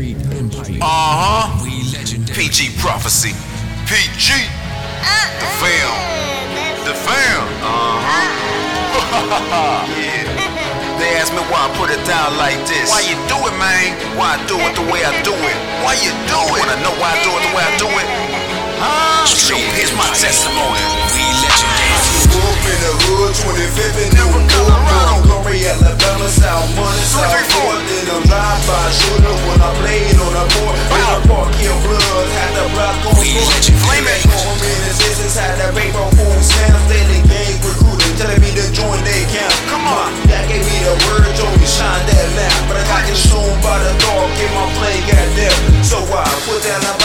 Street Uh huh. We legendary. PG Prophecy. PG. The fam. The fam. Uh huh. yeah. They ask me why I put it down like this. Why you do it, man? Why I do it the way I do it? Why you do it? Wanna know why I do it the way I do it? Huh? So here's my testimony. We legendary. Up in the hood, 25th and New York. Glory, Alabama, South Money, South Fort. I'm drive-by shooter when I played on the board. When I park here, blood, had the block on foot. Flame it. Existence, had the paper food stamps. Daily gang recruiting, telling me to join their camp. Come on. That gave me the word, told me shine that lamp. But I got consumed by the dog, get my play, goddamn. So I put down the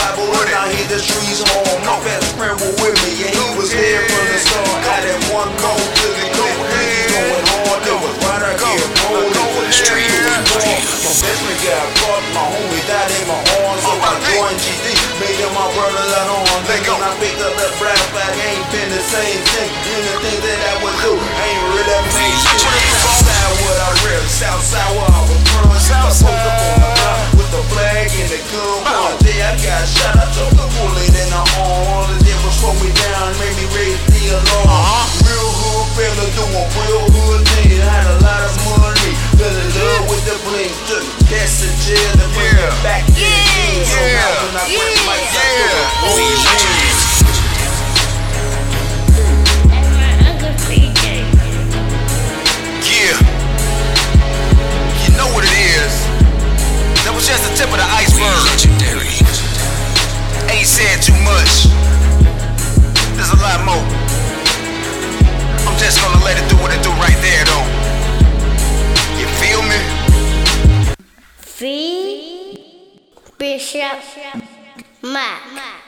got caught, my homie died in my arms. So I joined GD, made him my brother at home. Then when I picked up that brass bag, ain't been the same thing. Anything that I would do, ain't really made shit. The jail to bring it Yeah. back to the king. So now Yeah. when I my Yeah. oh, legendary. Yeah. You know what it is. That was just the tip of the Peixe. Peixe. Mar.